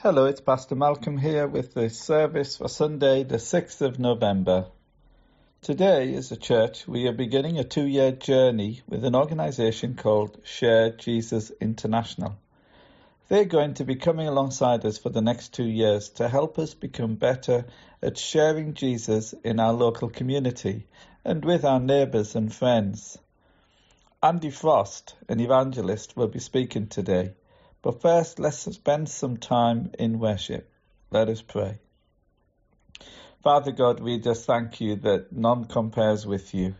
Hello, it's Pastor Malcolm here with the service for Sunday, the 6th of November. Today, as a church, we are beginning a two year journey with an organisation called Share Jesus International. They're going to be coming alongside us for the next two years to help us become better at sharing Jesus in our local community and with our neighbours and friends. Andy Frost, an evangelist, will be speaking today. But first, let's spend some time in worship. Let us pray. Father God, we just thank you that none compares with you.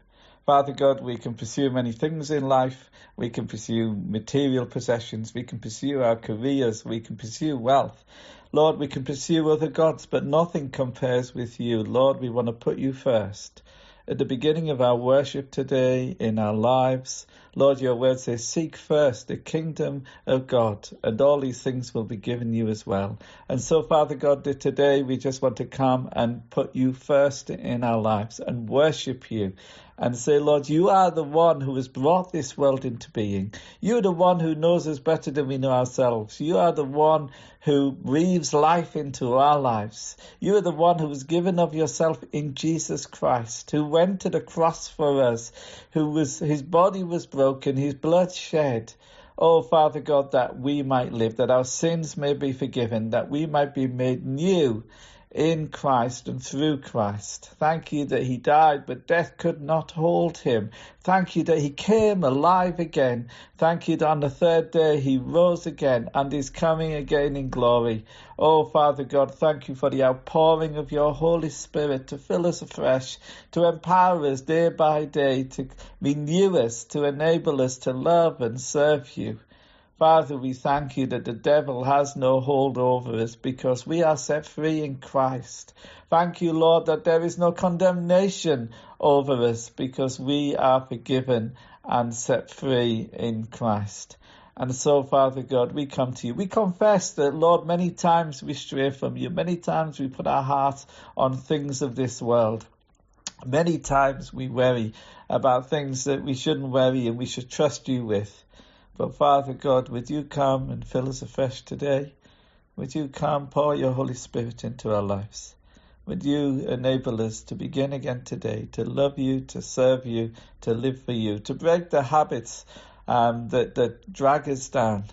Father God, we can pursue many things in life. We can pursue material possessions. We can pursue our careers. We can pursue wealth. Lord, we can pursue other gods, but nothing compares with you. Lord, we want to put you first at the beginning of our worship today in our lives. Lord, your word says, Seek first the kingdom of God, and all these things will be given you as well. And so, Father God, today we just want to come and put you first in our lives and worship you and say, Lord, you are the one who has brought this world into being. You're the one who knows us better than we know ourselves. You are the one who breathes life into our lives. You are the one who was given of yourself in Jesus Christ, who went to the cross for us, who was, his body was broken, his blood shed. Oh, Father God, that we might live, that our sins may be forgiven, that we might be made new in Christ and through Christ. Thank you that he died, but death could not hold him. Thank you that he came alive again. Thank you that on the third day he rose again and is coming again in glory. Oh, Father God, thank you for the outpouring of your Holy Spirit to fill us afresh, to empower us day by day, to renew us, to enable us to love and serve you. Father, we thank you that the devil has no hold over us because we are set free in Christ. Thank you, Lord, that there is no condemnation over us because we are forgiven and set free in Christ. And so, Father God, we come to you. We confess that, Lord, many times we stray from you. Many times we put our heart on things of this world. Many times we worry about things that we shouldn't worry and we should trust you with. But Father God, would you come and fill us afresh today? Would you come, pour your Holy Spirit into our lives? Would you enable us to begin again today, to love you, to serve you, to live for you, to break the habits um, that, that drag us down,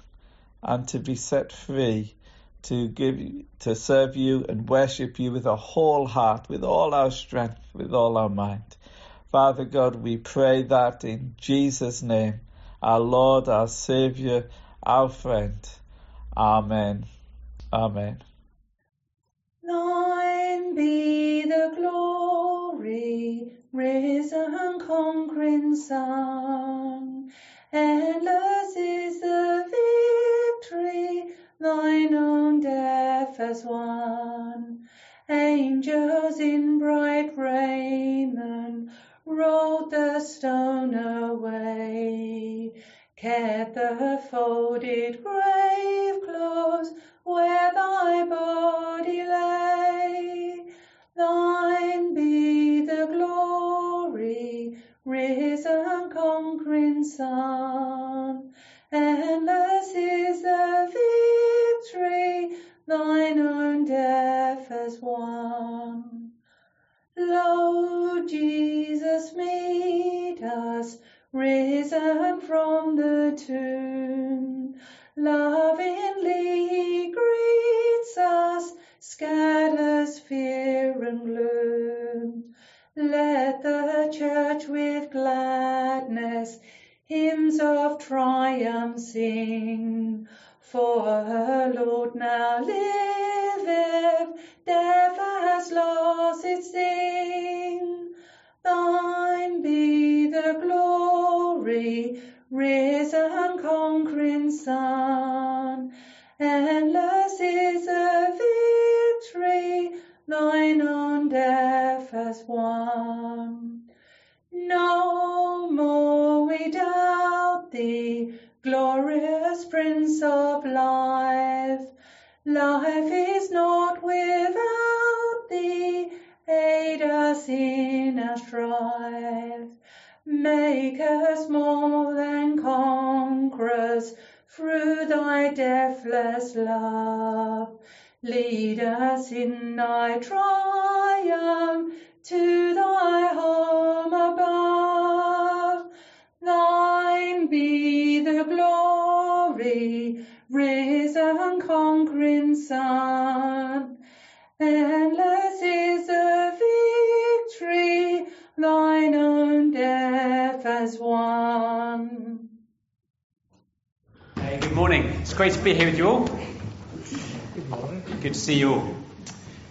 and to be set free, to give, to serve you and worship you with a whole heart, with all our strength, with all our mind. Father God, we pray that in Jesus' name our Lord, our Savior, our friend. Amen. Amen. Thine be the glory, risen conquering Son. Endless is the victory, thine own death has won. Angels kept the folded grave close where thy body lay. Thine be the glory, risen conquering Son. Endless is the victory, thine own death has won. Lo, Jesus meet us, risen from the tomb. Lovingly he greets us, scatters fear and gloom. Let the church with gladness hymns of triumph sing. For her Lord now liveth, death has lost its sting. Glory, risen conquering Son. Endless is the victory, thine own death has won. No more we doubt thee, glorious Prince of life. Life is not without thee, aid us in our strife. Make us more than conquerors through thy deathless love. Lead us in thy triumph to thy home above. Thine be the glory, risen conquering Son. Endless death has won. Hey, good morning. It's great to be here with you all. Good morning. Good to see you all.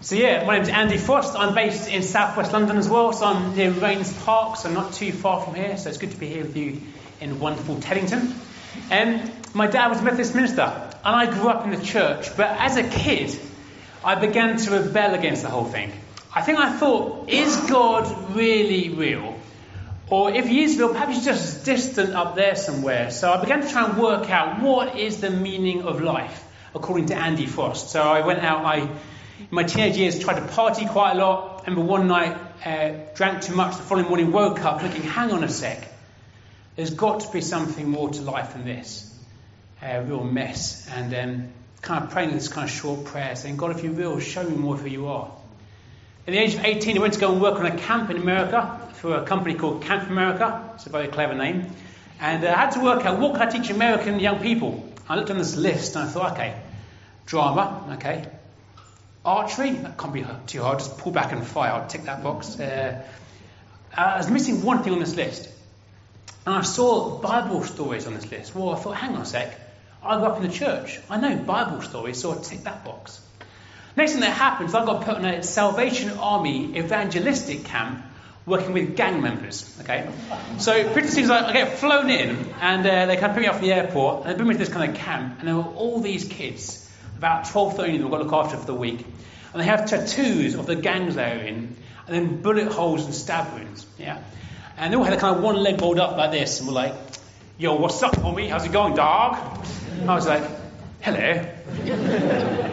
So yeah, my name's Andy Frost. I'm based in southwest London as well, so I'm near Raynes Park, so not too far from here. So it's good to be here with you in wonderful Teddington. Um, my dad was a Methodist minister, and I grew up in the church. But as a kid, I began to rebel against the whole thing. I think I thought, is God really real? Or if he is real, perhaps he's just distant up there somewhere. So I began to try and work out what is the meaning of life according to Andy Frost. So I went out, I, in my teenage years, tried to party quite a lot. I remember one night, uh, drank too much, the following morning woke up looking, hang on a sec, there's got to be something more to life than this. A uh, real mess. And um, kind of praying this kind of short prayer, saying, God, if you're real, show me more of who you are. At the age of 18, I went to go and work on a camp in America for a company called Camp America. It's a very clever name. And uh, I had to work out what can I teach American young people. I looked on this list and I thought, okay, drama, okay. Archery, that can't be too hard, just pull back and fire, I'll tick that box. Uh, I was missing one thing on this list. And I saw Bible stories on this list. Well, I thought, hang on a sec, I grew up in the church. I know Bible stories, so I tick that box. Next thing that happens, I got put on a Salvation Army evangelistic camp working with gang members. Okay, so pretty soon I get flown in, and uh, they kind of pick me up from the airport, and they bring me to this kind of camp, and there were all these kids, about 12, 13 of them, got to look after for the week, and they have tattoos of the gangs they're in, and then bullet holes and stab wounds. Yeah, and they all had a kind of one leg rolled up like this, and were like, "Yo, what's up, homie? How's it going, dog?" And I was like, "Hello,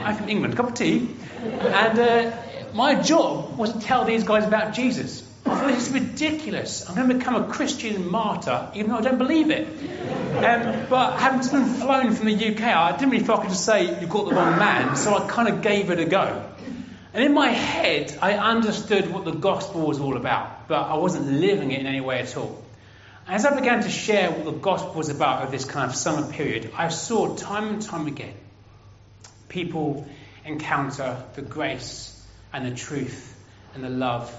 I'm from England. Cup of tea." And uh, my job was to tell these guys about Jesus. I thought, this is ridiculous. I'm going to become a Christian martyr, even though I don't believe it. Um, but having been flown from the UK, I didn't really feel I could just say, you've got the wrong man, so I kind of gave it a go. And in my head, I understood what the gospel was all about, but I wasn't living it in any way at all. As I began to share what the gospel was about over this kind of summer period, I saw time and time again people encounter the grace and the truth and the love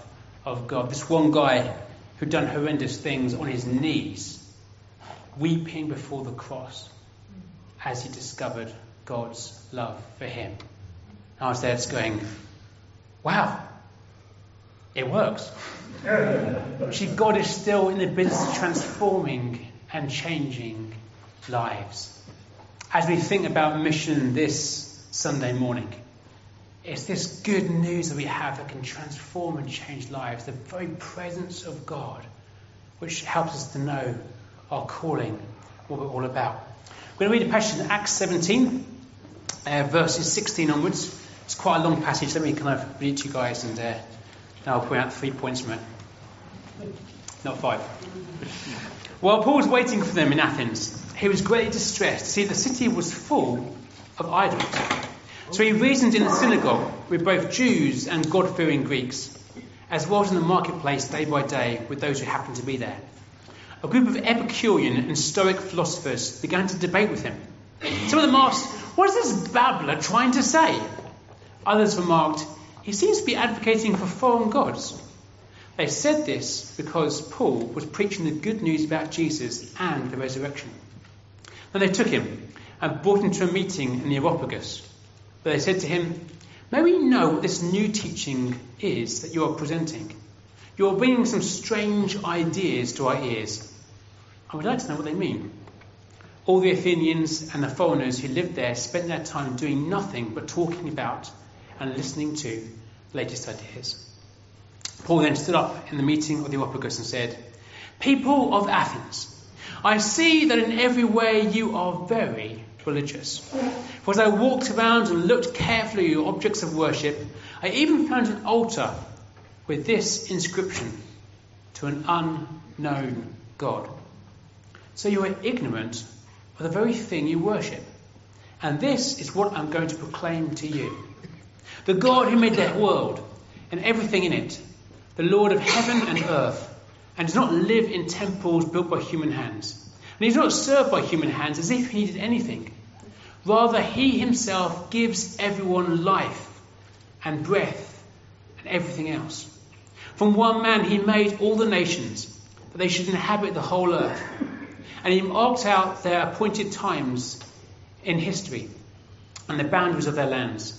of God. This one guy who'd done horrendous things on his knees, weeping before the cross as he discovered God's love for him. I was there just going, wow, it works. See, God is still in the business of transforming and changing lives. As we think about mission this Sunday morning, it's this good news that we have that can transform and change lives. The very presence of God, which helps us to know our calling, what we're all about. We're going to read a passage in Acts 17, uh, verses 16 onwards. It's quite a long passage. Let me kind of read it to you guys and uh, now I'll point out three points from it. Not five. While Paul was waiting for them in Athens, he was greatly distressed to see the city was full of idols. So he reasoned in the synagogue with both Jews and God fearing Greeks, as well as in the marketplace day by day with those who happened to be there. A group of Epicurean and Stoic philosophers began to debate with him. Some of them asked, What is this babbler trying to say? Others remarked, He seems to be advocating for foreign gods. They said this because Paul was preaching the good news about Jesus and the resurrection. Then they took him and brought him to a meeting in the Areopagus but they said to him, May we know what this new teaching is that you are presenting? You are bringing some strange ideas to our ears. I would like to know what they mean. All the Athenians and the foreigners who lived there spent their time doing nothing but talking about and listening to latest ideas. Paul then stood up in the meeting of the Areopagus and said, People of Athens, I see that in every way you are very religious. For as I walked around and looked carefully at your objects of worship, I even found an altar with this inscription to an unknown God. So you are ignorant of the very thing you worship. And this is what I'm going to proclaim to you. The God who made the world and everything in it, the Lord of heaven and earth, and does not live in temples built by human hands. And he's not served by human hands as if he did anything. Rather, he himself gives everyone life and breath and everything else. From one man he made all the nations, that they should inhabit the whole earth. And he marked out their appointed times in history and the boundaries of their lands.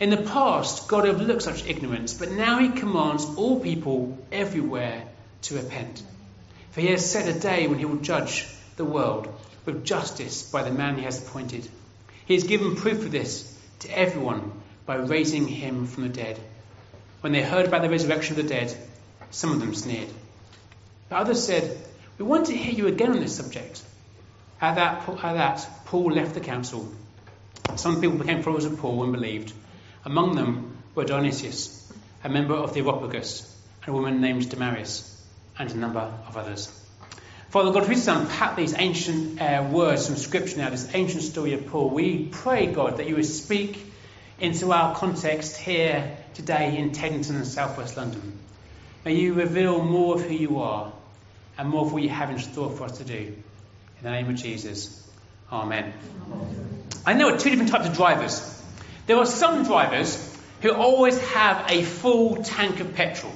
In the past, God overlooked such ignorance, but now he commands all people everywhere to repent. For he has set a day when he will judge the world with justice by the man he has appointed. He has given proof of this to everyone by raising him from the dead. When they heard about the resurrection of the dead, some of them sneered. But others said, We want to hear you again on this subject. At that, at that, Paul left the council. Some people became followers of Paul and believed. Among them were Dionysius, a member of the Areopagus, and a woman named Damaris, and a number of others. Father God, we unpack these ancient uh, words from Scripture now, this ancient story of Paul. We pray, God, that you would speak into our context here today in Teddington and southwest London. May you reveal more of who you are and more of what you have in store for us to do. In the name of Jesus. Amen. I know two different types of drivers. There are some drivers who always have a full tank of petrol.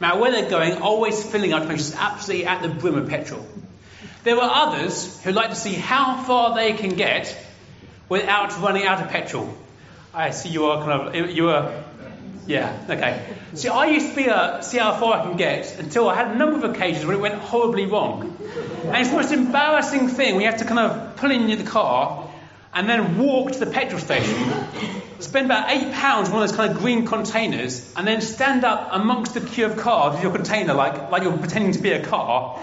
Now, where they're going, always filling up, just absolutely at the brim of petrol. There are others who like to see how far they can get without running out of petrol. I see you are kind of you are yeah, okay. See, I used to be a, see how far I can get until I had a number of occasions where it went horribly wrong. And it's the most embarrassing thing. We have to kind of pull in the car and then walk to the petrol station, spend about eight pounds on one of those kind of green containers, and then stand up amongst the queue of cars with your container like, like you're pretending to be a car.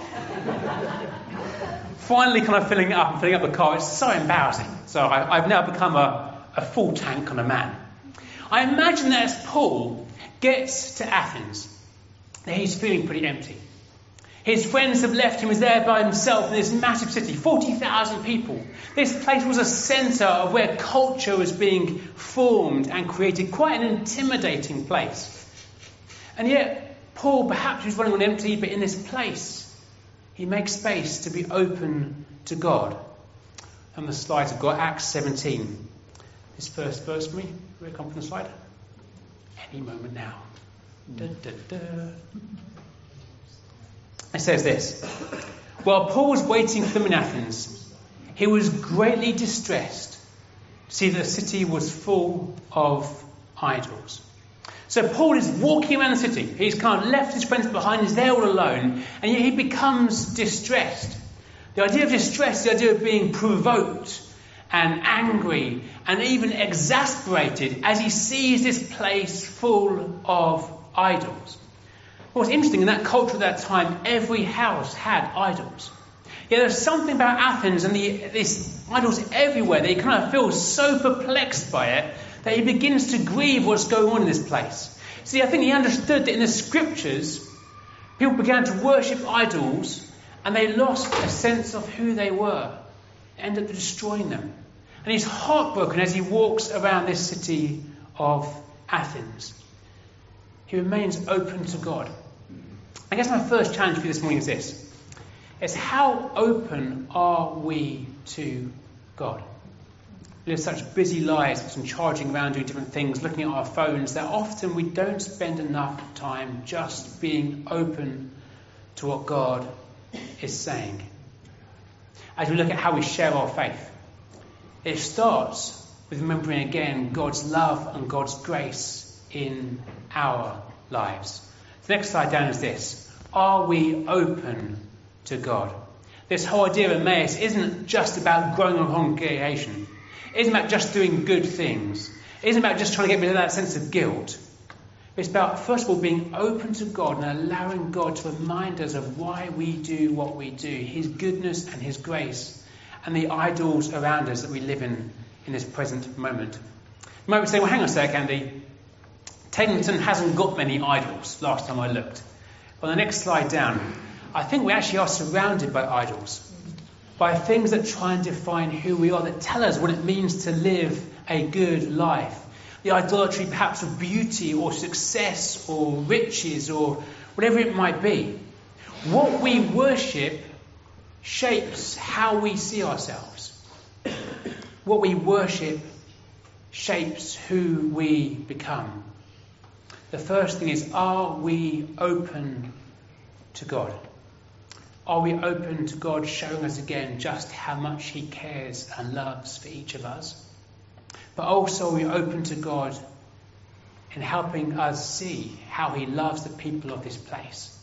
Finally, kind of filling it up and filling up the car. It's so embarrassing. So I, have now become a, a full tank kind of man. I imagine that as Paul gets to Athens, that he's feeling pretty empty. His friends have left him. He's there by himself in this massive city, 40,000 people. This place was a centre of where culture was being formed and created, quite an intimidating place. And yet, Paul, perhaps he's running on empty, but in this place, he makes space to be open to God. And the slides have got Acts 17. This first verse for me. Come from the slide? Any moment now. Da, da, da. It says this While Paul was waiting for them in Athens, he was greatly distressed to see that the city was full of idols. So Paul is walking around the city. He's kind of left his friends behind, he's there all alone, and yet he becomes distressed. The idea of distress, the idea of being provoked and angry and even exasperated as he sees this place full of idols. What's interesting in that culture at that time, every house had idols. Yeah, there's something about Athens and the, these idols everywhere that he kind of feels so perplexed by it that he begins to grieve what's going on in this place. See, I think he understood that in the scriptures, people began to worship idols and they lost a sense of who they were, ended up destroying them. And he's heartbroken as he walks around this city of Athens. He remains open to God. I guess my first challenge for you this morning is this. It's how open are we to God? We live such busy lives and charging around doing different things, looking at our phones, that often we don't spend enough time just being open to what God is saying. As we look at how we share our faith, it starts with remembering again God's love and God's grace in our lives. The next slide down is this Are we open to God? This whole idea of Emmaus isn't just about growing a congregation, it isn't about just doing good things, it isn't about just trying to get rid of that sense of guilt. It's about, first of all, being open to God and allowing God to remind us of why we do what we do, His goodness and His grace, and the idols around us that we live in in this present moment. You might be saying, well, hang on a sec, Andy. Teddington hasn't got many idols, last time I looked. On the next slide down, I think we actually are surrounded by idols, by things that try and define who we are, that tell us what it means to live a good life the idolatry perhaps of beauty or success or riches or whatever it might be. What we worship shapes how we see ourselves. What we worship shapes who we become. The first thing is are we open to God? Are we open to God showing us again just how much He cares and loves for each of us? but also are we're open to God in helping us see how He loves the people of this place,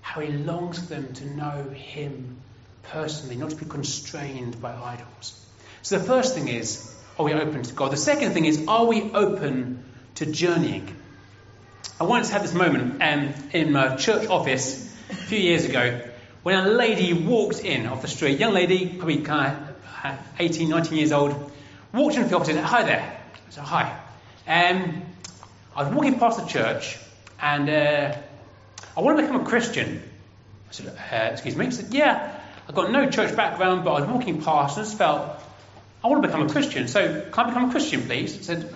how He longs for them to know Him personally, not to be constrained by idols. So the first thing is, are we open to God? The second thing is, are we open to journeying? I once had this moment um, in my church office a few years ago when a lady walked in off the street, young lady, probably kind of 18, 19 years old, walked into the office and said, Hi there. I said, Hi. Um, I was walking past the church and uh, I want to become a Christian. I said, uh, Excuse me? He said, Yeah, I've got no church background, but I was walking past and just felt, I want to become a Christian. So, can I become a Christian, please? I said,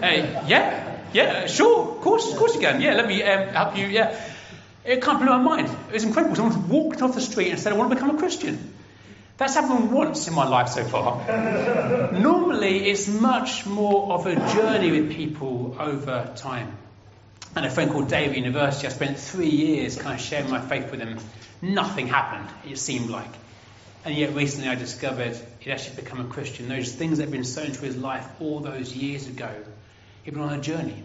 Hey, yeah, yeah, sure, of course, of course you can. Yeah, let me um, help you. Yeah. It can't blow my mind. It was incredible. Someone walked off the street and said, I want to become a Christian. That's happened once in my life so far. Normally, it's much more of a journey with people over time. And a friend called Dave at university, I spent three years kind of sharing my faith with him. Nothing happened, it seemed like. And yet recently I discovered he'd actually become a Christian. Those things that had been sown to his life all those years ago, he'd on a journey.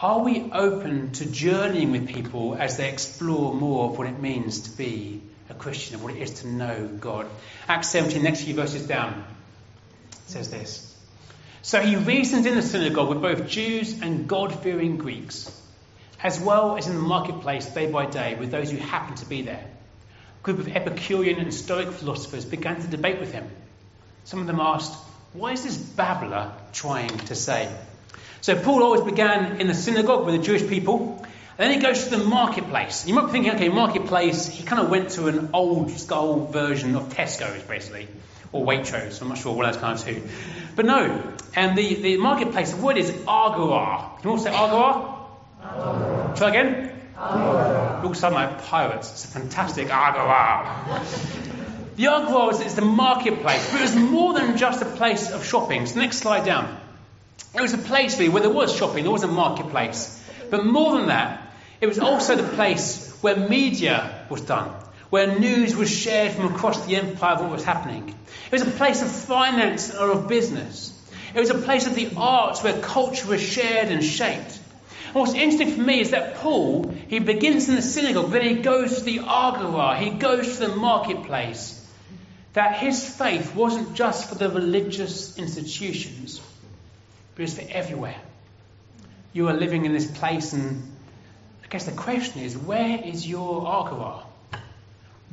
Are we open to journeying with people as they explore more of what it means to be a Christian and what it is to know God. Acts 17, next few verses down, says this. So he reasoned in the synagogue with both Jews and God fearing Greeks, as well as in the marketplace day by day with those who happened to be there. A group of Epicurean and Stoic philosophers began to debate with him. Some of them asked, What is this babbler trying to say? So Paul always began in the synagogue with the Jewish people and then he goes to the marketplace. You might be thinking, okay, marketplace, he kind of went to an old school version of Tesco's, basically, or Waitrose. I'm not sure what that's kind of two. But no, and the, the marketplace, the word is agora. Can you all say agora? agora. Try again? Agora. All sound like pirates. It's a fantastic agora. the agora is the marketplace, but it was more than just a place of shopping. So next slide down. It was a place where there was shopping, there was a marketplace. But more than that, it was also the place where media was done, where news was shared from across the empire of what was happening. It was a place of finance or of business. It was a place of the arts where culture was shared and shaped. And what's interesting for me is that Paul, he begins in the synagogue, then he goes to the agora, he goes to the marketplace. That his faith wasn't just for the religious institutions, was for everywhere you are living in this place, and I guess the question is where is your agora?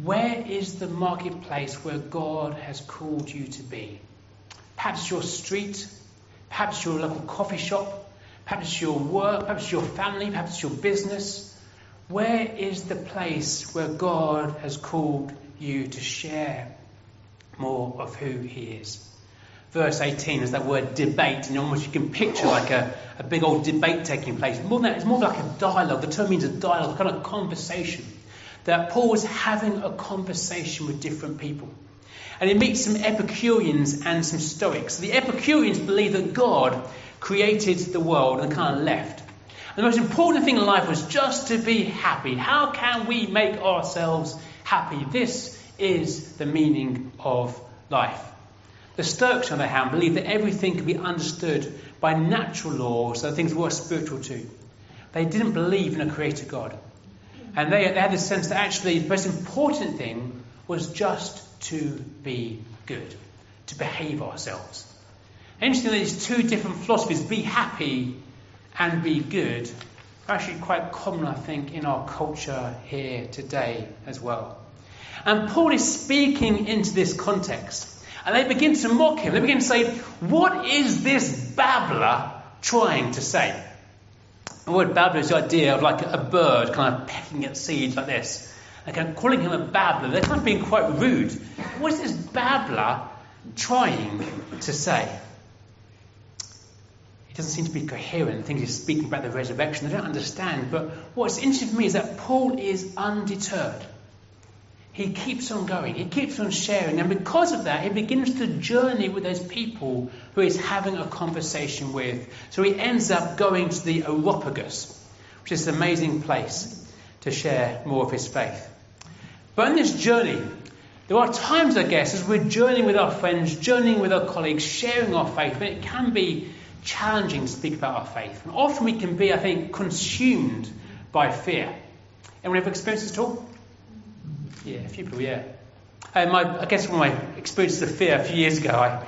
Where is the marketplace where God has called you to be? Perhaps your street, perhaps your local coffee shop, perhaps your work, perhaps your family, perhaps your business. Where is the place where God has called you to share more of who He is? Verse 18 is that word debate, and almost you can picture like a, a big old debate taking place. More than that, it's more like a dialogue. The term means a dialogue, kind of conversation. That Paul was having a conversation with different people. And he meets some Epicureans and some Stoics. The Epicureans believe that God created the world and kind of left. And the most important thing in life was just to be happy. How can we make ourselves happy? This is the meaning of life. The Stoics, on the other hand, believed that everything could be understood by natural laws, so things were spiritual too. They didn't believe in a creator God. And they, they had the sense that actually the most important thing was just to be good, to behave ourselves. Interestingly, these two different philosophies, be happy and be good are actually quite common, I think, in our culture here today as well. And Paul is speaking into this context. And they begin to mock him. They begin to say, What is this babbler trying to say? The word babbler is the idea of like a bird kind of pecking at seeds like this. And kind of calling him a babbler. They're kind of being quite rude. What is this babbler trying to say? He doesn't seem to be coherent. Things he's speaking about the resurrection. They don't understand. But what's interesting for me is that Paul is undeterred he keeps on going, he keeps on sharing, and because of that, he begins to journey with those people who he's having a conversation with. So he ends up going to the Areopagus, which is an amazing place to share more of his faith. But in this journey, there are times, I guess, as we're journeying with our friends, journeying with our colleagues, sharing our faith, when it can be challenging to speak about our faith. And often we can be, I think, consumed by fear. Anyone ever experienced this at all? Yeah, a few people, yeah. And my, I guess from my experiences of fear a few years ago, I,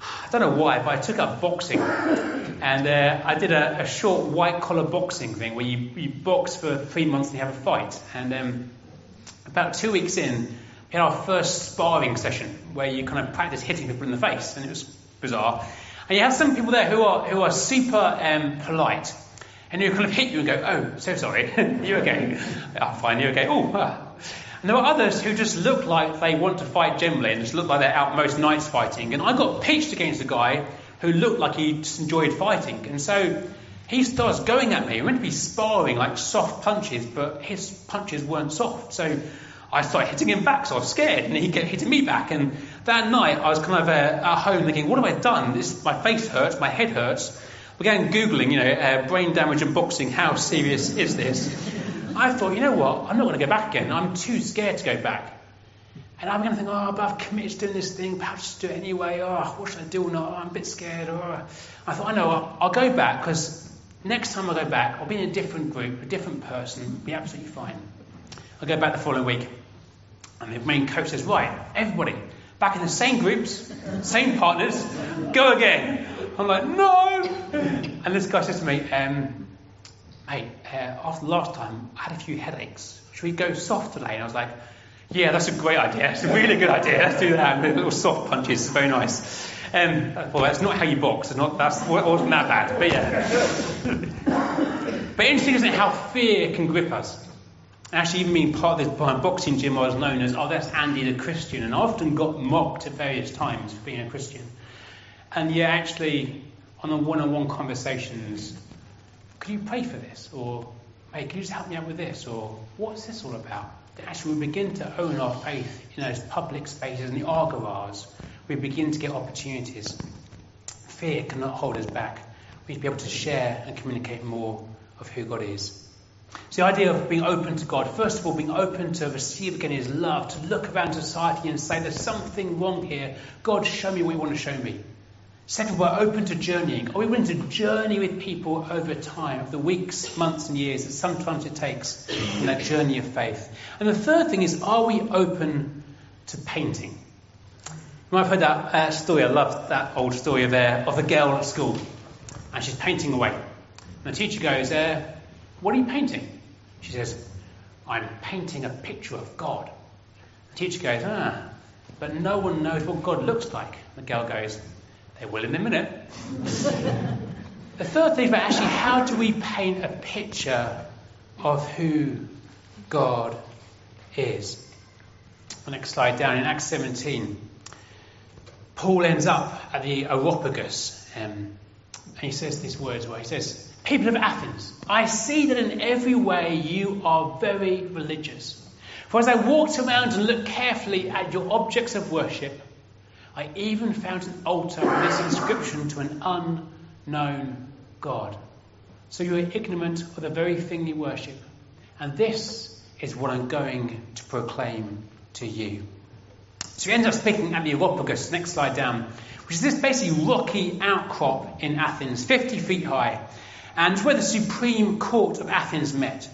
I don't know why, but I took up boxing. And uh, I did a, a short white collar boxing thing where you, you box for three months and you have a fight. And um, about two weeks in, we had our first sparring session where you kind of practice hitting people in the face. And it was bizarre. And you have some people there who are, who are super um, polite. And who kind of hit you and go, oh, so sorry. you okay? I'm fine, you okay? Oh, ah. And there were others who just looked like they want to fight generally and just looked like they're out most nights fighting. And I got pitched against a guy who looked like he just enjoyed fighting. And so he starts going at me. We're meant to be sparring like soft punches, but his punches weren't soft. So I started hitting him back, so I was scared, and he kept hitting me back. And that night, I was kind of uh, at home thinking, "What have I done? This, my face hurts, my head hurts." Began googling, you know, uh, brain damage and boxing. How serious is this? I thought, you know what? I'm not going to go back again. I'm too scared to go back. And I'm going to think, oh, but I've committed to doing this thing. Perhaps just do it anyway. Oh, what should I do? Oh, I'm a bit scared. Oh. I thought, I know, I'll, I'll go back because next time I go back, I'll be in a different group, a different person, be absolutely fine. I'll go back the following week. And the main coach says, right, everybody, back in the same groups, same partners, go again. I'm like, no. And this guy says to me, um, hey, uh, after last time, I had a few headaches. Should we go soft today? And I was like, yeah, that's a great idea. It's a really good idea. Let's do that. And little soft punches, very nice. Um, well, that's not how you box. It's not, that's, wasn't that bad. But yeah. but interesting, isn't it, how fear can grip us? Actually, even being part of this boxing gym, I was known as, oh, that's Andy the Christian. And I often got mocked at various times for being a Christian. And yeah, actually, on the one on one conversations, can you pray for this? Or, hey, can you just help me out with this? Or, what's this all about? That actually we begin to own our faith in those public spaces and the agoras. We begin to get opportunities. Fear cannot hold us back. We need to be able to share and communicate more of who God is. So the idea of being open to God, first of all, being open to receive again His love, to look around society and say, there's something wrong here. God, show me what you want to show me. Second, we're open to journeying. Are we willing to journey with people over time, the weeks, months, and years that sometimes it takes in that journey of faith? And the third thing is, are we open to painting? You might have heard that uh, story. I love that old story of, uh, of a girl at school, and she's painting away. And the teacher goes, uh, What are you painting? She says, I'm painting a picture of God. The teacher goes, Ah, but no one knows what God looks like. The girl goes, they will in a minute. the third thing is actually how do we paint a picture of who God is? The next slide down in Acts 17, Paul ends up at the Areopagus um, and he says these words where he says, People of Athens, I see that in every way you are very religious. For as I walked around and looked carefully at your objects of worship, I even found an altar with this inscription to an unknown God. So you are ignorant of the very thing you worship. And this is what I'm going to proclaim to you. So he ends up speaking at the Areopagus, next slide down, which is this basically rocky outcrop in Athens, 50 feet high, and where the Supreme Court of Athens met.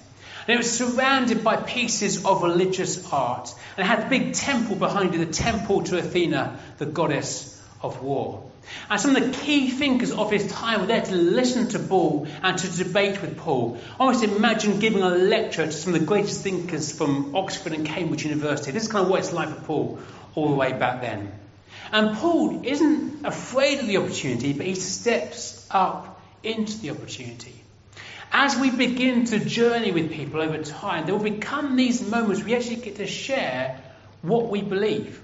And it was surrounded by pieces of religious art. And it had a big temple behind it, the temple to Athena, the goddess of war. And some of the key thinkers of his time were there to listen to Paul and to debate with Paul. Almost imagine giving a lecture to some of the greatest thinkers from Oxford and Cambridge University. This is kind of what it's like for Paul all the way back then. And Paul isn't afraid of the opportunity, but he steps up into the opportunity. As we begin to journey with people over time, there will become these moments we actually get to share what we believe,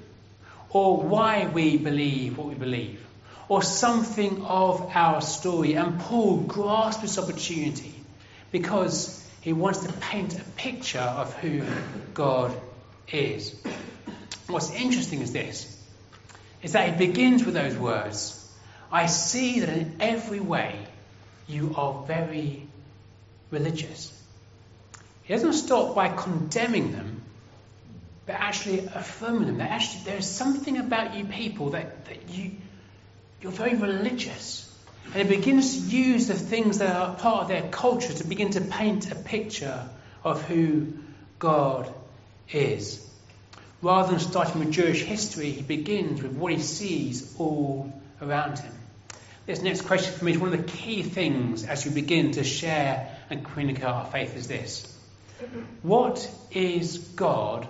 or why we believe what we believe, or something of our story. And Paul grasps this opportunity because he wants to paint a picture of who God is. What's interesting is this is that he begins with those words I see that in every way you are very religious. He doesn't stop by condemning them, but actually affirming them. That actually there's something about you people that, that you you're very religious. And he begins to use the things that are part of their culture to begin to paint a picture of who God is. Rather than starting with Jewish history, he begins with what he sees all around him. This next question for me is one of the key things as we begin to share and communicate our faith is this. What is God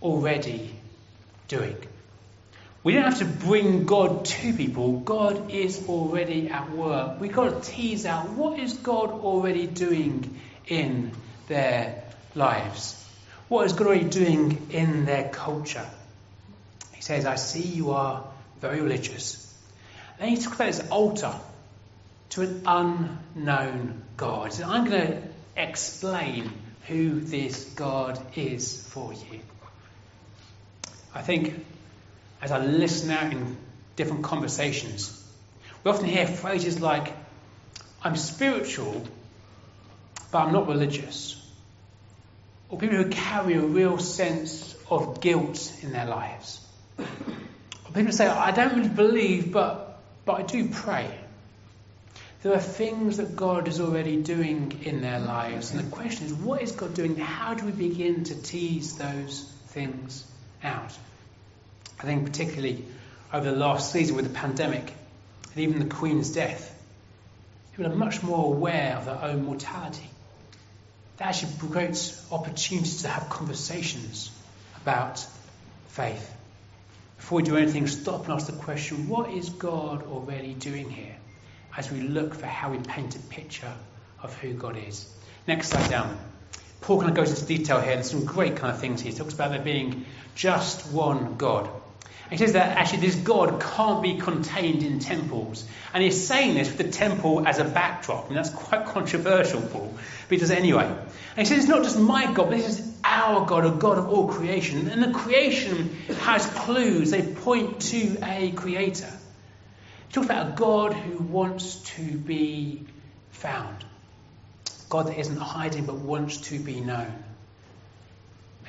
already doing? We don't have to bring God to people. God is already at work. We've got to tease out what is God already doing in their lives. What is God already doing in their culture? He says, I see you are very religious. Then he talks about this altar to an unknown God. Says, I'm going to explain who this God is for you. I think as I listen out in different conversations, we often hear phrases like, I'm spiritual, but I'm not religious or people who carry a real sense of guilt in their lives. Or people say, I don't really believe, but, but I do pray. There are things that God is already doing in their lives, and the question is, what is God doing? How do we begin to tease those things out? I think, particularly over the last season with the pandemic and even the Queen's death, people are much more aware of their own mortality that actually creates opportunities to have conversations about faith. Before we do anything, stop and ask the question what is God already doing here as we look for how we paint a picture of who God is? Next slide down. Paul kind of goes into detail here. There's some great kind of things here. He talks about there being just one God. He says that actually this God can't be contained in temples. And he's saying this with the temple as a backdrop. And that's quite controversial, Paul. But he does it anyway. And he says it's not just my God, but this is our God, a God of all creation. And the creation has clues. They point to a creator. Talks about a God who wants to be found. God that isn't hiding but wants to be known.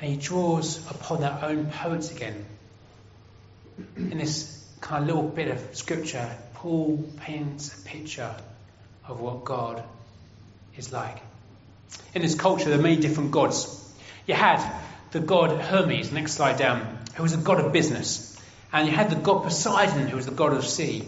And he draws upon their own poets again in this kind of little bit of scripture, Paul paints a picture of what God is like. In this culture, there are many different gods. You had the god Hermes, next slide down, who was a god of business. And you had the god Poseidon, who was the god of sea.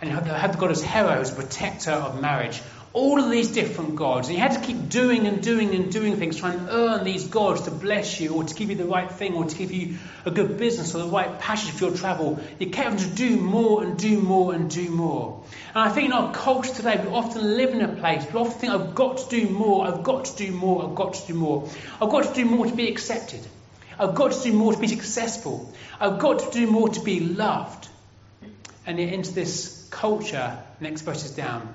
And you had the, goddess Hera, was protector of marriage all of these different gods. And you had to keep doing and doing and doing things, trying to earn these gods to bless you or to give you the right thing or to give you a good business or the right passage for your travel. You kept having to do more and do more and do more. And I think in our culture today, we often live in a place, we often think, I've got to do more, I've got to do more, I've got to do more. I've got to do more to be accepted. I've got to do more to be successful. I've got to do more to be loved. And into this culture, next verse down,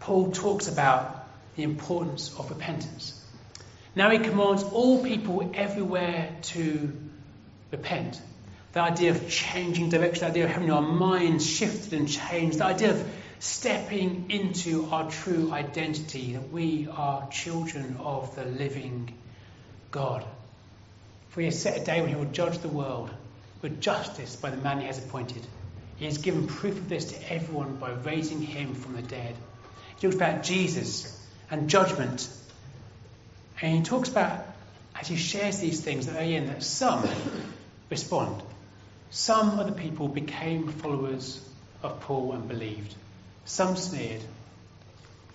Paul talks about the importance of repentance. Now he commands all people everywhere to repent. The idea of changing direction, the idea of having our minds shifted and changed, the idea of stepping into our true identity, that we are children of the living God. For he has set a day when he will judge the world with justice by the man he has appointed. He has given proof of this to everyone by raising him from the dead. He talks about Jesus and judgment. And he talks about, as he shares these things at the end, that some respond. Some of the people became followers of Paul and believed. Some sneered,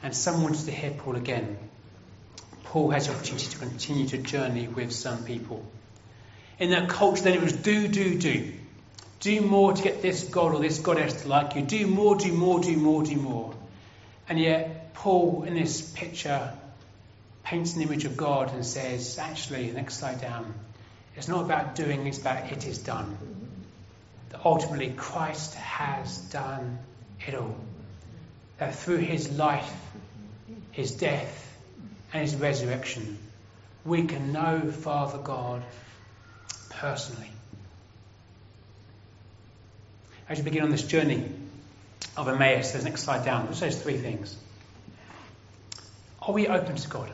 and some wanted to hear Paul again. Paul has the opportunity to continue to journey with some people. In that culture, then it was do, do, do. Do more to get this God or this goddess to like you. Do more, do more, do more, do more. And yet, Paul, in this picture, paints an image of God and says, actually, next slide down, it's not about doing, it's about it is done. That ultimately Christ has done it all. That through his life, his death, and his resurrection, we can know Father God personally. As you begin on this journey of Emmaus, there's next slide down, it says three things. Are we open to God?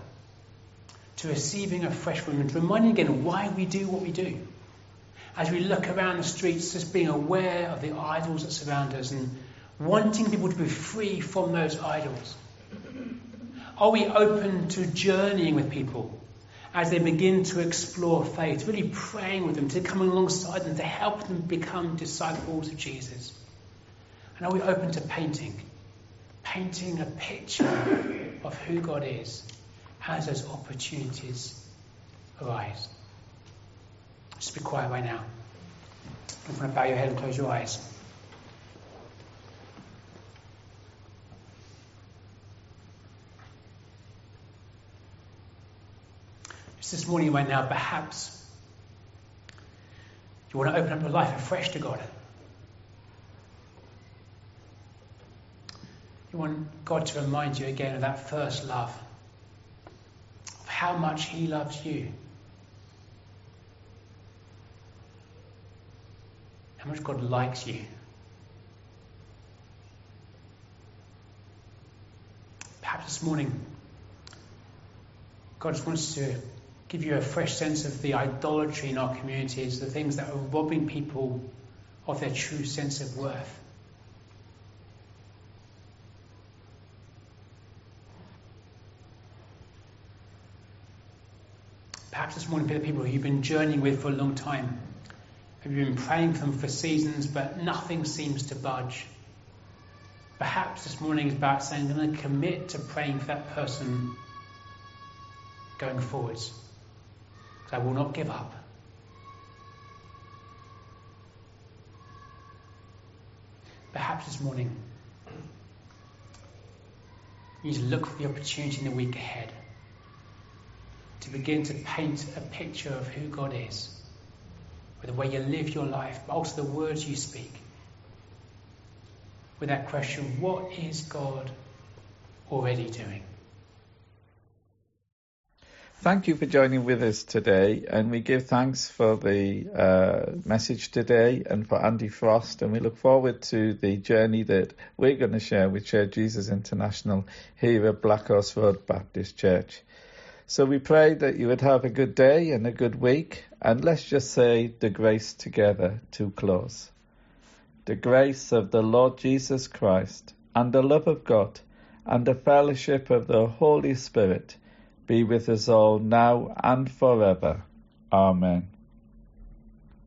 To receiving a fresh to reminding again why we do what we do. As we look around the streets, just being aware of the idols that surround us and wanting people to be free from those idols. Are we open to journeying with people as they begin to explore faith, really praying with them, to come alongside them, to help them become disciples of Jesus? And are we open to painting? Painting a picture of who God is as those opportunities arise. Just be quiet right now. I'm going to bow your head and close your eyes. Just this morning, right now, perhaps you want to open up your life afresh to God. You want God to remind you again of that first love, of how much He loves you, how much God likes you. Perhaps this morning, God just wants to give you a fresh sense of the idolatry in our communities, the things that are robbing people of their true sense of worth. Perhaps this morning, for the people you've been journeying with for a long time. Have you been praying for them for seasons, but nothing seems to budge? Perhaps this morning is about saying, I'm going to commit to praying for that person going forwards. I will not give up. Perhaps this morning, you need to look for the opportunity in the week ahead to begin to paint a picture of who God is, with the way you live your life, but also the words you speak. With that question, what is God already doing? Thank you for joining with us today, and we give thanks for the uh, message today and for Andy Frost, and we look forward to the journey that we're going to share with Share Jesus International here at Black Horse Road Baptist Church. So we pray that you would have a good day and a good week, and let's just say the grace together to close. The grace of the Lord Jesus Christ, and the love of God, and the fellowship of the Holy Spirit be with us all now and forever. Amen.